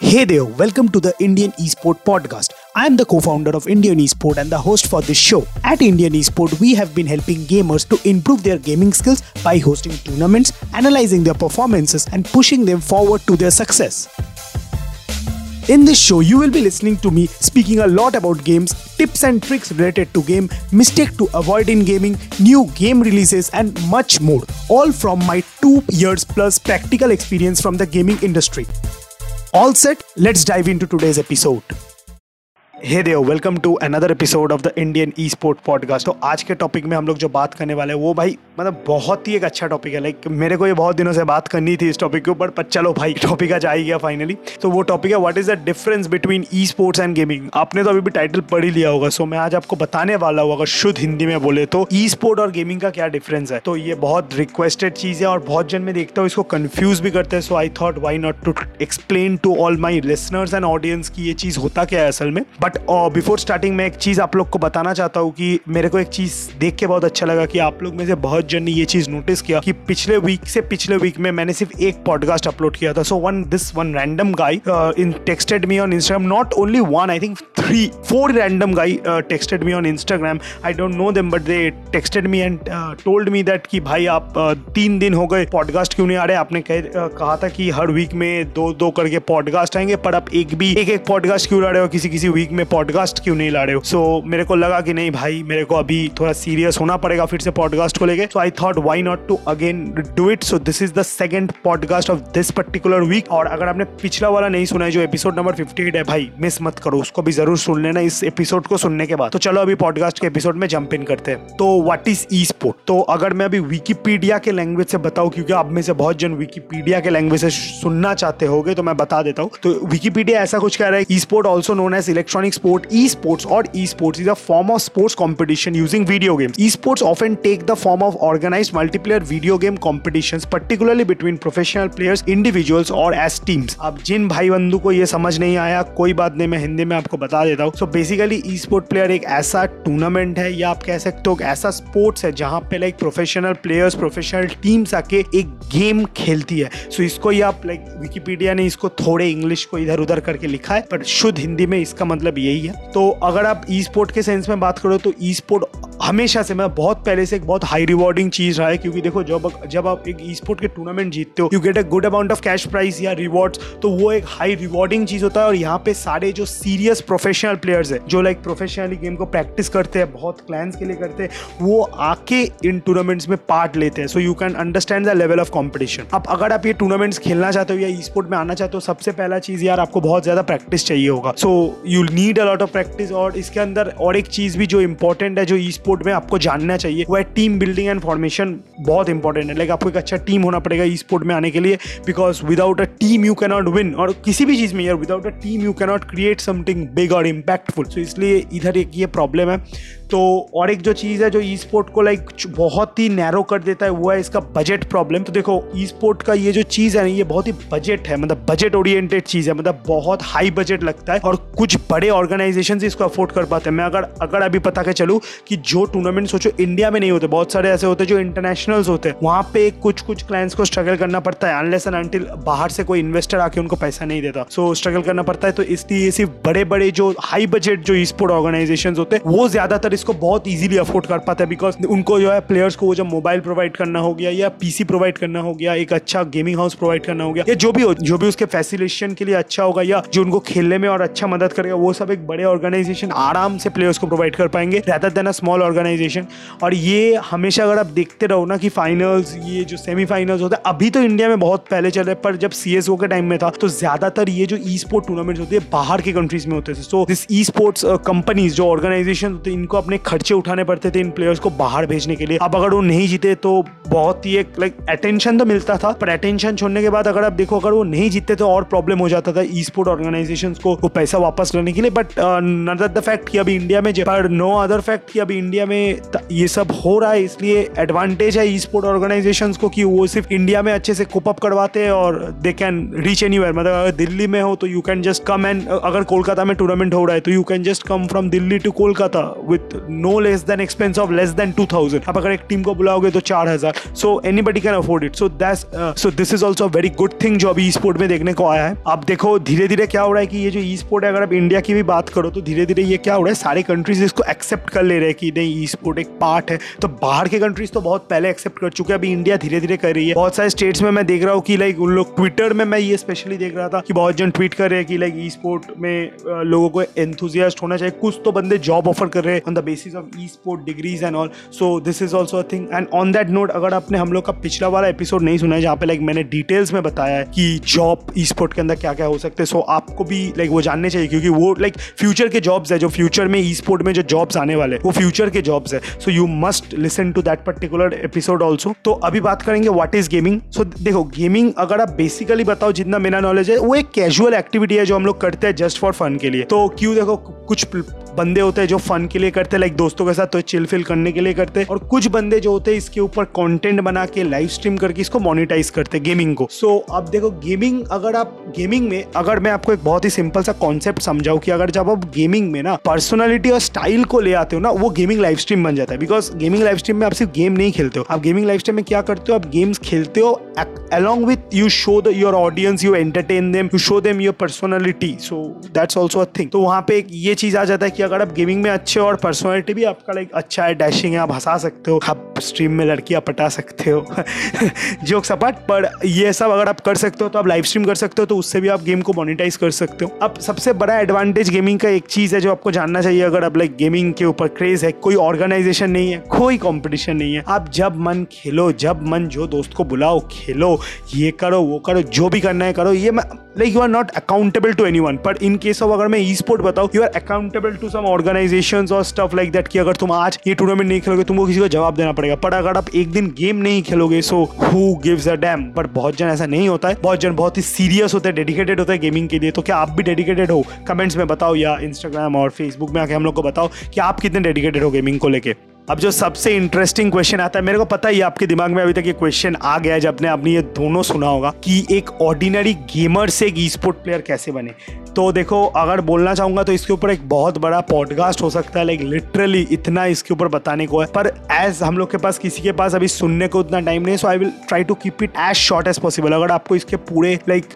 Hey there, welcome to the Indian Esport Podcast. I am the co founder of Indian Esport and the host for this show. At Indian Esport, we have been helping gamers to improve their gaming skills by hosting tournaments, analyzing their performances, and pushing them forward to their success. In this show, you will be listening to me speaking a lot about games, tips and tricks related to game, mistake to avoid in gaming, new game releases, and much more. All from my two years plus practical experience from the gaming industry. All set, let's dive into today's episode. Hey Dev welcome to another episode of the Indian e sport podcast तो आज के topic में हम लोग जो बात करने वाले हैं, वो भाई मतलब बहुत ही एक अच्छा टॉपिक है। लाइक मेरे को ये बहुत दिनों से बात करनी थी इस टॉपिक के ऊपर पर चलो भाई टॉपिक आज आ गया फाइनली तो वो टॉपिक है what is the difference between e sports and gaming आपने तो अभी भी टाइटल पढ़ ही लिया होगा सो मैं आज आपको बताने वाला हूँ, अगर शुद्ध हिंदी में बोले तो ई स्पोर्ट और गेमिंग का क्या डिफरेंस है। तो ये बहुत रिक्वेस्टेड चीज़ है और बहुत जन में देखता हूँ, इसको कन्फ्यूज़ भी करते हैं so I thought why not to explain to all my listeners and audience की ये चीज़ होता क्या है असल में। बट बिफोर स्टार्टिंग मैं एक चीज़ आप लोग को बताना चाहता हूँ कि मेरे को एक चीज़ देख के बहुत अच्छा लगा कि आप लोग में से बहुत जन ने ये चीज़ नोटिस किया कि पिछले वीक से पिछले वीक में मैंने सिर्फ़ एक पॉडकास्ट अपलोड किया था। So one this one random guy in texted me on Instagram not only one I think three four random guy texted me on Instagram I don't know them but they texted me and told me that कि भाई आप uh, तीन दिन हो गए podcast क्यों नहीं आ रहे? आपने कह, uh, कहा था कि हर वीक में दो दो करके पॉडकास्ट आएँगे पर आप एक भी एक एक पॉडकास्ट क्यों ला रहे हो? किसी किसी वीक में पॉडकास्ट क्यों नहीं ला रहे हो? सो so, मेरे को लगा कि नहीं भाई मेरे को अभी थोड़ा सीरियस होना पड़ेगा फिर से पॉडकास्ट को लेके। So I thought why not to again do it so this is the second podcast of this particular week और अगर आपने पिछला वाला नहीं सुना है जो एपिसोड नंबर फिफ्टी है भाई मिस मत करो उसको भी ज़रूर सुन लेना इस एपिसोड को सुनने के बाद। तो चलो अभी पॉडकास्ट के एपिसोड में जंप इन करते हैं। तो व्हाट इज़ ई स्पोर्ट तो अगर मैं अभी विकीपीडिया के लैंग्वेज से बताऊँ क्योंकि आप में से बहुत जन विकीपीडिया के लैंग्वेज से सुनना चाहते होगे तो मैं बता देता हूँ। तो विकीपीडिया ऐसा कुछ कह रहा है e sport also known as electronic sport e sports और e sports is a form of sports competition using video games. Esports often take the form of organized multiplayer video game competitions, particularly between professional players, individuals or as teams. अब जिन भाई बंधु को ये समझ नहीं आया कोई बात नहीं मैं हिंदी में आपको बता देता हूँ so basically e sport player एक ऐसा टूर्नामेंट है या आप कह सकते हो ऐसा स्पोर्ट्स है जहाँ पे like professional players professional teams आके एक गेम खेलती है सो so, इसको ही आप लाइक विकीपीडिया ने इसको थोड़े इंग्लिश को इधर उधर करके लिखा है बट शुद्ध हिंदी में इसका मतलब यही है। तो अगर आप ई स्पोर्ट के सेंस में बात करो तो ई स्पोर्ट हमेशा से मैं बहुत पहले से एक बहुत हाई रिवॉर्डिंग चीज़ रहा है, क्योंकि देखो, जब जब आप एक ई स्पोर्ट के टूर्नामेंट जीतते हो you get a good amount of cash prize या रिवॉर्ड्स तो वो एक हाई रिवॉर्डिंग चीज़ होता है और यहाँ पे सारे जो सीरियस प्रोफेशनल प्लेयर्स है, जो लाइक प्रोफेशनली गेम को प्रैक्टिस करते हैं, बहुत क्लैंस के लिए करते हैं, वो आके इन टूर्नामेंट्स में पार्ट लेते हैं। So you can understand the level of competition अब अगर आप ये टूर्नामेंट्स खेलना चाहते हो या ई स्पोर्ट में आना चाहते हो, सबसे पहला चीज़ यार आपको बहुत ज़्यादा प्रैक्टिस चाहिए होगा। So you need a lot of practice और इसके अंदर और एक चीज़ भी जो इंपॉर्टेंट है, जो ई स्पोर्ट में आपको जानना चाहिए वह टीम बिल्डिंग एंड फॉर्मेशन बहुत इंपॉर्टेंट है। लाइक आपको एक अच्छा टीम होना पड़ेगा ई स्पोर्ट में आने के लिए because without a team you cannot win और किसी भी चीज़ में यार without a team you cannot create something big और इम्पैक्टफुल सो इसलिए इधर एक ये प्रॉब्लम है। तो और एक जो चीज़ है जो ई स्पोर्ट को लाइक बहुत ही नैरो कर देता है, वो है इसका बजट प्रॉब्लम तो देखो ई स्पोर्ट का ये जो चीज़ है ना, ये बहुत ही बजट है मतलब बजट ओरिएंटेड चीज़ है मतलब बहुत हाई बजट लगता है और कुछ बड़े ऑर्गेनाइजेशन इसको अफोर्ड कर पाते हैं। मैं अगर अगर अभी पता के चलूँ कि जो टूर्नामेंट सोचो इंडिया में नहीं होते, बहुत सारे ऐसे होते जो इंटरनेशनल्स होते हैं, वहाँ पे कुछ कुछ क्लाइंट्स को स्ट्रगल करना पड़ता है अनलेस एंड अनटिल बाहर से कोई इन्वेस्टर आके उनको पैसा नहीं देता। सो स्ट्रगल करना पड़ता है तो इसलिए सिर्फ़ बड़े बड़े जो हाई बजट जो ई स्पोर्ट ऑर्गेनाइजेशन होते हैं, वो ज़्यादातर इसको बहुत ईजिली अफोर्ड कर पाते हैं बिकॉज़ उनको जो है प्लेयर्स को जब मोबाइल प्रोवाइड करना हो गया या पीसी प्रोवाइड करना हो गया, एक अच्छा गेमिंग हाउस प्रोवाइड करना हो गया, या जो भी हो, जो भी उसके फैसिलेशन के लिए अच्छा होगा या जो उनको खेलने में और अच्छा मदद करेगा, वो सब एक बड़े ऑर्गेनाइजेशन आराम से प्लेयर्स को प्रोवाइड कर पाएँगे rather than a small organization और ये हमेशा अगर आप देखते रहो ना कि फाइनल्स ये जो सेमीफाइनल्स होते हैं, अभी तो इंडिया में बहुत पहले चल रहे पर जब सी के टाइम में था तो ज़्यादातर ये जो ई स्पोर्ट टूर्नामेंट होते हैं बाहर के कंट्रीज़ में होते थे। So this e sports companies जो ऑर्गेनाइजेशन होते हैं, इनको अपने खर्चे उठाने पड़ते थे इन प्लेयर्स को बाहर भेजने के लिए। अब अगर वो नहीं जीते तो बहुत ही एक लाइक अटेंशन तो मिलता था, पर अटेंशन छोड़ने के बाद अगर आप देखो, अगर वो नहीं जीतते तो और प्रॉब्लम हो जाता था ई स्पोर्ट ऑर्गेनाइजेशन को, वो पैसा वापस लेने के लिए। बट नदर द फैक्ट कि अभी इंडिया में पर नो अदर फैक्ट कि अभी इंडिया में ये सब हो रहा है, इसलिए एडवांटेज है ई स्पोर्ट ऑर्गेनाइजेशन को कि वो सिर्फ़ इंडिया में अच्छे से कोप अप करवाते हैं और दे कैन रीच एनी मतलब अगर दिल्ली में हो तो you can just come and अगर कोलकाता में टूर्नामेंट हो रहा है तो you can just come from Delhi to Kolkata with no less than expense of less than two thousand आप अगर एक टीम को बुलाओगे तो चार हज़ार. So anybody can afford it so that's so this is also very good thing जो अभी ई स्पोर्ट में देखने को आया है. अब देखो धीरे धीरे क्या हो रहा है कि ये जो ई स्पोर्ट है, अगर आप इंडिया की भी बात करो तो धीरे धीरे ये क्या हो रहा है, सारे कंट्रीज़ इसको एक्सेप्ट कर ले रहे हैं कि नहीं ई स्पोर्ट एक पार्ट है. तो बाहर के कंट्रीज़ तो बहुत पहले एक्सेप्ट कर चुके हैं. अभी इंडिया धीरे धीरे कर रही है. बहुत सारे स्टेट्स में मैं देख रहा हूँ कि लाइक उन लोग ट्विटर में मैं ये स्पेशली देख रहा था कि बहुत जन ट्वीट कर रहे हैं कि लाइक ई स्पोर्ट में लोगों को एंथुजियास्ट होना चाहिए. कुछ तो बंदे जॉब ऑफ़र कर रहे हैं. On the basis of e sport degrees and all so this is also a thing and on that note अगर आपने हम लोग का पिछला वाला एपिसोड नहीं सुना है, जहाँ पे लाइक मैंने डिटेल्स में बताया है कि जॉब ई स्पोर्ट के अंदर क्या क्या हो सकते हैं सो आपको भी लाइक वो जानने चाहिए, क्योंकि वो लाइक फ्यूचर के जॉब्स है, जो फ्यूचर में ई स्पोर्ट में जो जॉब्स आने वाले वो फ्यूचर के जॉब्स है. So you must listen to that particular episode also तो अभी बात करेंगे व्हाट इज़ गेमिंग सो देखो गेमिंग अगर आप बेसिकली बताओ, जितना मेरा नॉलेज है, वो एक कैजुअल एक्टिविटी है जो हम लोग करते हैं जस्ट फॉर फन के लिए. तो क्यों देखो, कुछ बंदे होते हैं जो फन के लिए करते लाइक दोस्तों के साथ तो चिल फिल करने के लिए करते हैं। और कुछ बंदे जो होते हैं इसके ऊपर कंटेंट बना के लाइव स्ट्रीम करके इसको मोनिटाइज करते गेमिंग को। सो so, अब देखो गेमिंग अगर आप गेमिंग में अगर मैं आपको एक बहुत ही सिंपल सा कॉन्सेप्ट समझाऊं कि अगर जब आप गेमिंग में ना पर्सनैलिटी और स्टाइल को ले आते हो ना वो गेमिंग लाइव स्ट्रीम बन जाता है। बिकॉज़ गेमिंग लाइव स्ट्रीम में आप सिर्फ़ गेम नहीं खेलते हो। आप गेमिंग लाइव स्ट्रीम में क्या करते हो? आप गेम्स खेलते हो along with you show the your audience you entertain them you show them your personality so that's also a thing तो वहाँ पे ये चीज़ आ जाता है कि अगर आप गेमिंग में अच्छे हो और पर्सनैलिटी भी आपका लाइक अच्छा है डैशिंग है, आप हंसा सकते हो, आप स्ट्रीम में लड़कियाँ पटा सकते हो जोक सपाट पर ये सब अगर आप कर सकते हो तो आप लाइव स्ट्रीम कर सकते हो तो उससे भी आप गेम को मोनिटाइज कर सकते हो। अब सबसे बड़ा एडवांटेज गेमिंग का एक चीज़ है जो आपको जानना चाहिए, अगर आप लाइक गेमिंग के ऊपर क्रेज है, कोई ऑर्गेनाइजेशन नहीं है, कोई कॉम्पिटिशन नहीं है, आप जब मन खेलो, जब मन जो दोस्त को बुलाओ, खेलो, ये करो, वो करो, जो भी करना है करो, ये like you are not accountable to anyone but in case of अगर मैं ई स्पोर्ट बताऊँ you are accountable to some organization और स्टफ़ लाइक दैट कि अगर तुम आज ये टूर्नामेंट नहीं खेलोगे, तुमको किसी को जवाब देना पड़ेगा। पर अगर आप एक दिन गेम नहीं खेलोगे so who gives a damn but बहुत जन ऐसा नहीं होता है। बहुत जन बहुत ही सीरियस होते हैं डेडिकेटेड होते हैं गेमिंग के लिए। तो क्या आप भी डेडिकेटेड हो? कमेंट्स में बताओ या इंस्टाग्राम और फेसबुक में आके हम लोग को बताओ कि आप कितने डेडिकेटेड हो गेमिंग को लेके। अब जो सबसे इंटरेस्टिंग क्वेश्चन आता है, मेरे को पता ही आपके दिमाग में अभी तक ये क्वेश्चन आ गया जब ने आपने ये दोनों सुना होगा कि एक ऑर्डिनरी गेमर से एक ई स्पोर्ट प्लेयर कैसे बने। तो देखो, अगर बोलना चाहूँगा तो इसके ऊपर एक बहुत बड़ा पॉडकास्ट हो सकता है लाइक लिटरली इतना इसके ऊपर बताने को है। पर एज हम लोग के पास, किसी के पास अभी सुनने को उतना टाइम नहीं so I will try to keep it as short as possible अगर आपको इसके पूरे लाइक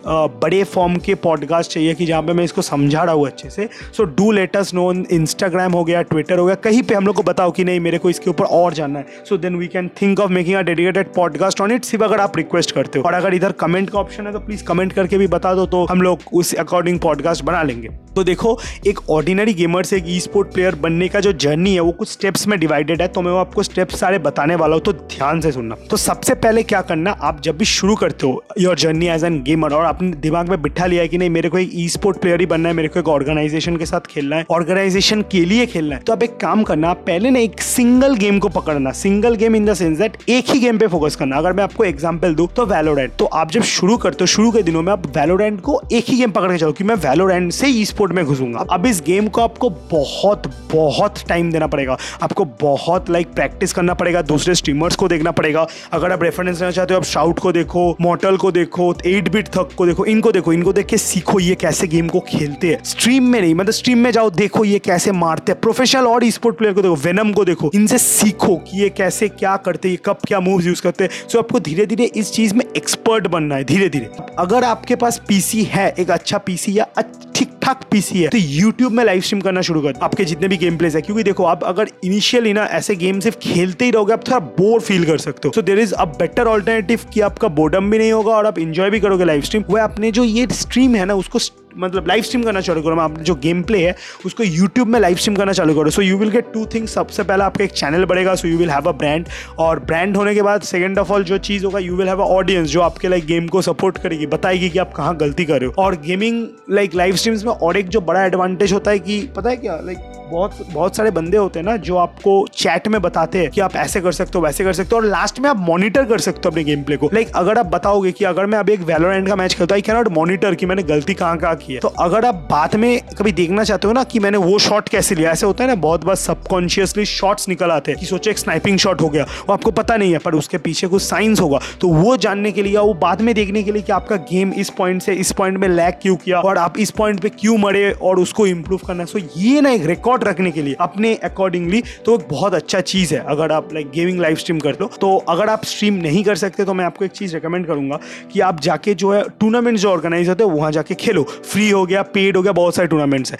बड़े फॉर्म के पॉडकास्ट चाहिए कि जहाँ पे मैं इसको समझा रहा हूँ अच्छे से so do let's know Instagram हो गया ट्विटर हो गया, कहीं पे हम लोग को बताओ कि नहीं, मेरे को इसके ऊपर और जानना है। So then we can think of making a dedicated podcast on it सिर्फ़ अगर आप रिक्वेस्ट करते हो। और अगर इधर कमेंट का ऑप्शन है तो प्लीज़ कमेंट करके भी बता दो तो हम लोग उस अकॉर्डिंग पॉडकास्ट बना लेंगे। तो देखो, एक ऑर्डिनरी गेमर से एक ई स्पोर्ट प्लेयर बनने का जो जर्नी है, वो कुछ स्टेप्स में डिवाइडेड है तो मैं वो आपको स्टेप्स सारे बताने वाला हूँ तो ध्यान से सुनना। तो सबसे पहले क्या करना, आप जब भी शुरू करते हो your journey as an gamer और अपने दिमाग में बिठा लिया है कि नहीं, मेरे को एक ई स्पोर्ट प्लेयर ही बनना है, मेरे को एक ऑर्गेनाइजेशन के साथ खेलना है ऑर्गेनाइजेशन के लिए खेलना है तो आप एक काम करना पहले ना एक सिंगल गेम को पकड़ना। Single game in the sense that एक ही गेम पे फोकस करना। अगर मैं आपको एग्ज़ाम्पल दू तो वैलोडेंट तो आप जब शुरू करते हो, शुरू के दिनों में आप वैलोडेंट को एक ही गेम पकड़ के चलो कि मैं वैलोडेंट से ई स्पोर्ट में घुसूँगा। अब इस गेम को आपको बहुत बहुत टाइम देना पड़ेगा। आपको बहुत लाइक प्रैक्टिस करना पड़ेगा। दूसरे स्ट्रीमर्स को देखना पड़ेगा। अगर आप रेफरेंस लेना चाहते हो, आप शाउट को देखो मॉटल को देखो एट बिट थक को देखो, इनको देखो, इनको देख के सीखो ये कैसे गेम को खेलते हैं। स्ट्रीम में नहीं मतलब स्ट्रीम में जाओ, देखो ये कैसे मारते हैं। प्रोफेशनल और ई स्पोर्ट प्लेयर को देखो वेनम को देखो, इनसे सीखो कि ये कैसे क्या करते हैं कब क्या मूव्स यूज़ करते हैं। सो आपको धीरे धीरे इस चीज़ में एक्सपर्ट बनना है धीरे धीरे अगर आपके पास पीसी है, एक अच्छा पीसी या ठीक ठाक पीसी है। तो यूट्यूब में लाइव स्ट्रीम करना शुरू कर आपके जितने भी गेम प्लेस है, क्योंकि देखो आप अगर इनिशियली ना ऐसे गेम सिर्फ़ खेलते ही रहोगे, आप थोड़ा बोर फील कर सकते हो। So there is a better alternative कि आपका बोर्डम भी नहीं होगा और आप इंजॉय भी करोगे लाइव स्ट्रीम वह अपने जो ये स्ट्रीम है ना, उसको मतलब लाइव स्ट्रीम करना चालू करो, आप जो गेम प्ले है, उसको यूट्यूब में लाइव स्ट्रीम करना चालू करो। So you will get two things सबसे पहला आपका एक चैनल बढ़ेगा so you will have a brand और ब्रांड होने के बाद सेकंड ऑफ़ ऑल जो चीज़ होगा you will have a audience जो आपके लाइक गेम को सपोर्ट करेगी, बताएगी कि आप कहाँ गलती कर रहे हो। और गेमिंग लाइक लाइव स्ट्रीम्स में और एक जो बड़ा एडवांटेज होता है कि, पता है क्या? लाइक बहुत बहुत सारे बंदे होते हैं ना, जो आपको चैट में बताते हैं कि आप ऐसे कर सकते हो, वैसे कर सकते हो, और लास्ट में आप मॉनिटर कर सकते हो अपने गेम प्ले को। लाइक अगर आप बताओगे कि अगर मैं अभी एक वैलोरेंट का मैच खेलता हूँ कैनॉट मॉनिटर कि मैंने गलती कहाँ कहाँ की है। तो अगर आप बाद में कभी देखना चाहते हो ना कि मैंने वो शॉट कैसे लिया, ऐसे होता है ना, बहुत बार सबकॉन्शियसली शॉट्स निकल आते हैं कि सोचे एक स्नाइपिंग शॉट हो गया, वो आपको पता नहीं है, पर उसके पीछे कुछ साइंस होगा। तो वो जानने के लिए वो बाद में देखने के लिए कि आपका गेम इस पॉइंट से, इस पॉइंट में लैक क्यों किया और आप इस पॉइंट पे क्यों मरे और उसको इंप्रूव करना। सो ये ना एक रिकॉर्ड रखने के लिए, अपने अकॉर्डिंगली तो एक बहुत अच्छा चीज़ है, अगर आप लाइक गेमिंग लाइव स्ट्रीम कर हो। तो अगर आप स्ट्रीम नहीं कर सकते तो मैं आपको एक चीज़ रिकमेंड करूँगा कि आप जाके जो है टूर्नामेंट जो ऑर्गेनाइज होते हैं, वहाँ जाके खेलो। फ्री हो गया पेड हो गया, बहुत सारे टूर्नामेंट्स है।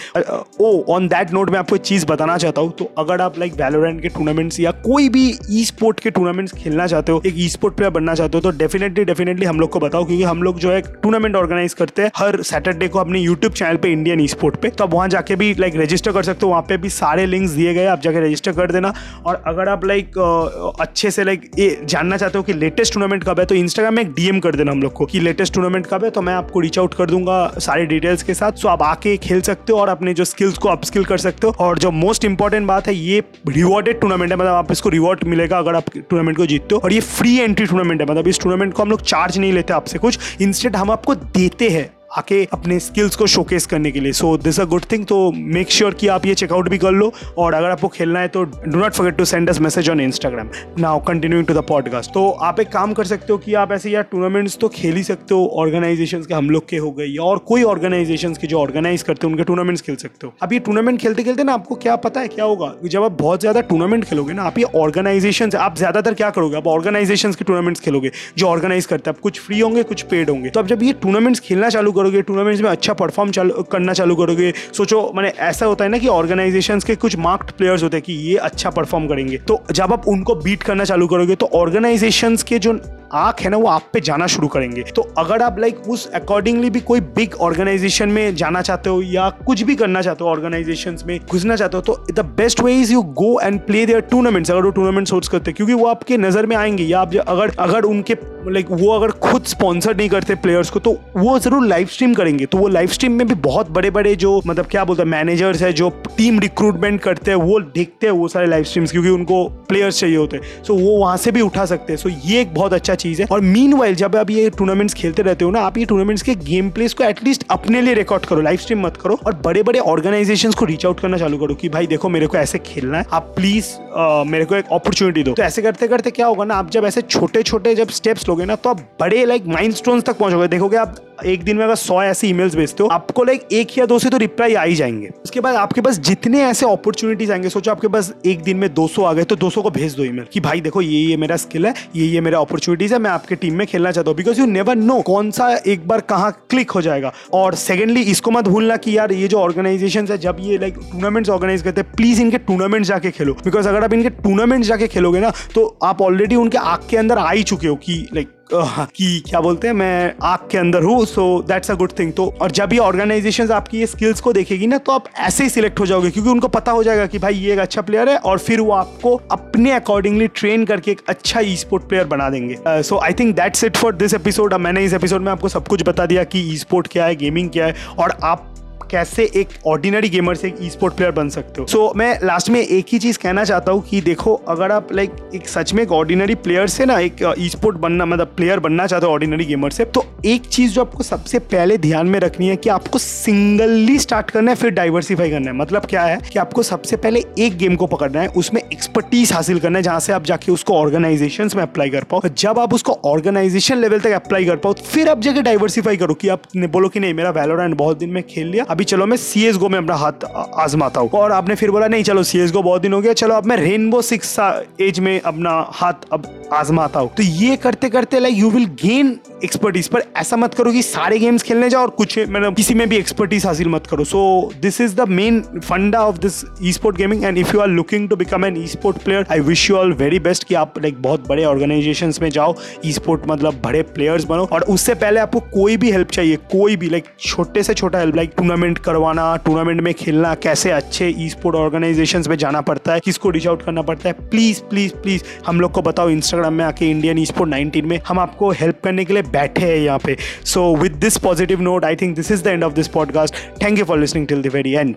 ओ ऑन दैट नोट मैं आपको एक चीज़ बताना चाहता हूँ तो अगर आप लाइक वैलोरेंट के टूर्नामेंट्स या कोई भी ई स्पोर्ट के टूर्नामेंट्स खेलना चाहते हो, एक ई स्पोर्ट प्लेयर बनना चाहते हो तो डेफिनेटली डेफिनेटली हम लोग को बताओ, क्योंकि हम लोग जो है टूर्नामेंट ऑर्गेनाइज करते हैं। हर सैटरडे को अपने यूट्यूब चैनल पर इंडियन ई स्पोर्ट पे तो आप वहाँ जाके भी लाइक रजिस्टर कर सकते हो, वहाँ पे भी सारे लिंक्स दिए गए आप जाके रजिस्टर कर देना। और अगर आप लाइक अच्छे से लाइक ये जानना चाहते हो कि लेटेस्ट टूर्नामेंट कब है तो इंस्टाग्राम में एक डीएम कर देना हम लोग को, कि लेटेस्ट टूर्नामेंट कब है तो मैं आपको रीच आउट कर दूँगा, सारे डिटेल्स के साथ सो आप आके खेल सकते हो और अपने जो स्किल्स को अपस्किल कर सकते हो। और जो मोस्ट इंपॉर्टेंट बात है, ये रिवॉर्डेड टूर्नामेंट है मतलब आप इसको रिवॉर्ड मिलेगा अगर आप टूर्नामेंट को जीतते हो। और ये फ्री एंट्री टूर्नामेंट है मतलब इस टूर्नामेंट को हम लोग चार्ज नहीं लेते आपसे कुछ इंस्टेंट हम आपको देते हैं। आके अपने स्किल्स को शोकेस करने के लिए। So this a good thing तो मेक श्योर कि आप ये चेकआउट भी कर लो। और अगर आपको खेलना है तो do not forget to send us message on Instagram now continuing to the podcast तो आप एक काम कर सकते हो कि आप ऐसे यार टूर्नामेंट्स तो खेल ही सकते हो ऑर्गेनाइजेशन के, हम लोग के हो गए और कोई ऑर्गेनाइजेशन के जो ऑर्गेनाइज करते हैं, उनके टूर्नामेंट्स खेल सकते हो। अब ये टूर्नामेंट खेलते खेलते ना आपको क्या पता है, क्या होगा? जब आप बहुत ज़्यादा टूर्नामेंट खेलोगे ना, आप ये ऑर्गेनाइजेशन आप ज़्यादातर क्या करोगे? आप ऑर्गेनाइजेशन के टूर्नामेंट्स खेलोगे, जो ऑर्गेनाइज करते हैं। आप कुछ फ्री होंगे, कुछ पेड होंगे। तो अब जब ये टूर्नामेंट्स खेलना चालू करोगे टूर्नामेंट्स में अच्छा परफॉर्म चालू, करना चालू करोगे। सोचो, मैंने ऐसा होता है ना कि ऑर्गेनाइजेशंस के कुछ मार्क्ड प्लेयर्स होते हैं कि ये अच्छा परफॉर्म करेंगे। तो जब आप उनको बीट करना चालू करोगे तो ऑर्गेनाइजेशंस के जो आँख है ना, वो आप पे जाना शुरू करेंगे। तो अगर आप लाइक उस अकॉर्डिंगली भी कोई बिग ऑर्गेनाइजेशन में जाना चाहते हो या कुछ भी करना चाहते हो ऑर्गेनाइजेशन में, घुसना चाहते हो तो the best way is you go and play their tournaments अगर वो टूर्नामेंट सोच करते क्योंकि वो आपके नज़र में आएँगे। या आप अगर अगर उनके लाइक वो अगर खुद स्पॉन्सर नहीं करते प्लेयर्स को तो वो ज़रूर लाइव स्ट्रीम करेंगे तो वो लाइव स्ट्रीम में भी बहुत बड़े बड़े जो मतलब क्या बोलते हैं मैनेजर्स है, जो टीम रिक्रूटमेंट करते हैं, वो देखते हैं वो सारे लाइव स्ट्रीम्स क्योंकि उनको प्लेयर्स चाहिए होते हैं। सो वो वहाँ से भी उठा सकते हैं। सो ये एक बहुत अच्छा चीज़ है। और मीन जब आप ये टूर्नामेंट्स खेलते रहते हो ना, आप ये टूर्नामेंट्स के गेम प्लेस को एटलीस्ट अपने लिए रिकॉर्ड करो लाइव स्ट्रीम मत करो, और बड़े बड़े ऑर्गेनाइजेशन को रीच आउट करना चालू करो कि भाई देखो, मेरे को ऐसे खेलना है, आप प्लीज़ मेरे को एक अपॉर्चुनिटी दो। तो ऐसे करते करते क्या होगा ना, आप जब ऐसे छोटे छोटे जब स्टेप्स लोगे ना तो आप बड़े लाइक माइंड तक पहुंचोगे। देखोगे आप एक दिन में अगर सौ ऐसे ईमेल्स भेजते हो, आपको लाइक एक या दो से तो रिप्लाई आ ही जाएँगे। उसके बाद आपके पास जितने ऐसे अपॉर्चुनिटीज़ आएँगे, सोचो आपके पास एक दिन में 200 आ गए तो 200 को भेज दो ईमेल कि भाई देखो, ये ये मेरा स्किल है, ये ये मेरा अपॉर्चुनिटीज़ है, मैं आपके टीम में खेलना चाहता हूँ। बिकॉज़ यू नेवर नो कौन सा एक बार कहाँ क्लिक हो जाएगा। और सेकेंडली इसको मत भूलना कि यार, ये जो ऑर्गेनाइजेशन है, जब ये लाइक टूर्नामेंट्स ऑर्गेनाइज करते हैं प्लीज़ इनके टूर्नामेंट जाके खेलो। बिकॉज़ अगर आप इनके टूर्नामेंट जाके खेलोगे ना तो आप ऑलरेडी उनके आग के अंदर आ ही चुके हो कि लाइक कि क्या बोलते हैं, मैं आग के अंदर हूँ so that's a good thing तो और जब ये ऑर्गेनाइजेशन आपकी ये स्किल्स को देखेगी ना तो आप ऐसे ही सिलेक्ट हो जाओगे, क्योंकि उनको पता हो जाएगा कि भाई ये एक अच्छा प्लेयर है और फिर वो आपको अपने अकॉर्डिंगली ट्रेन करके एक अच्छा ई स्पोर्ट प्लेयर बना देंगे. So I think that's it for this episode मैंने इस एपिसोड में आपको सब कुछ बता दिया कि ई स्पोर्ट क्या है गेमिंग क्या है, और आप कैसे एक ऑर्डिनरी गेमर से एक ई स्पोर्ट प्लेयर बन सकते हो? सो so, मैं लास्ट में एक ही चीज़ कहना चाहता हूँ कि देखो अगर आप लाइक एक सच में एक ऑर्डिनरी प्लेयर से ना एक ई स्पोर्ट बनना मतलब प्लेयर बनना चाहते हो ऑर्डिनरी गेमर से तो एक चीज़ जो आपको सबसे पहले ध्यान में रखनी है कि आपको सिंगली स्टार्ट करना है फिर डाइवर्सिफाई करना है। मतलब क्या है कि आपको सबसे पहले एक गेम को पकड़ना है उसमें एक्सपर्टीज हासिल करना है जहाँ से आप जाके उसको ऑर्गेनाइजेशन में अप्लाई कर पाओ। जब आप उसको ऑर्गेनाइजेशन लेवल तक अप्लाई कर पाओ फिर आप जाके डाइवर्सिफाई करो कि आप बोलो कि नहीं मेरा वैलोरेंट बहुत दिन में खेल लिया अभी चलो मैं सी में अपना हाथ आजमाता हूँ। और आपने फिर बोला, नहीं, चलो सी बहुत दिन हो गया, चलो, अब मैं रेनबो सिक्स एज में अपना हाथ अब आजमाता हूँ। तो ये करते करते like you will gain expertise पर ऐसा मत करो कि सारे गेम्स खेलने जाओ और कुछ मतलब किसी में भी एक्सपर्टीज हासिल मत करो। So this is the main funda of this e sport gaming and if you are looking to become an e sport player I wish you all very best कि आप लाइक बहुत बड़े ऑर्गेनाइजेशन में जाओ ई sport मतलब बड़े players बनो। और उससे पहले आपको कोई भी हेल्प चाहिए, कोई भी लाइक छोटे से छोटा हेल्प लाइक टूर्नामेंट करवाना टूर्नामेंट में खेलना, कैसे अच्छे ई स्पोर्ट ऑर्गेनाइजेशन में जाना पड़ता है, किसको रीच आउट करना पड़ता है प्लीज़ प्लीज़ प्लीज़ हम लोग को बताओ इंस्टाग्राम में आके इंडियन ई स्पोर्ट नाइनटीन में हम आपको हेल्प करने के लिए बैठे हैं यहाँ पे। So with this positive note I think this is the end of this podcast thank you for listening till the very end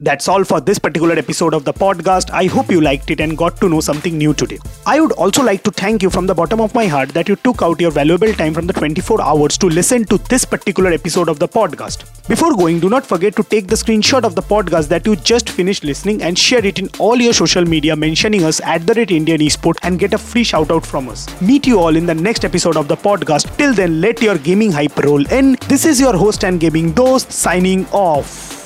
That's all for this particular episode of the podcast. I hope you liked it and got to know something new today. I would also like to thank you from the bottom of my heart that you took out your valuable time from the 24 hours to listen to this particular episode of the podcast. Before going, do not forget to take the screenshot of the podcast that you just finished listening and share it in all your social media mentioning us at the rate Indian Esport and get a free shout out from us. Meet you all in the next episode of the podcast. Till then, let your gaming hype roll in. This is your host and gaming host signing off.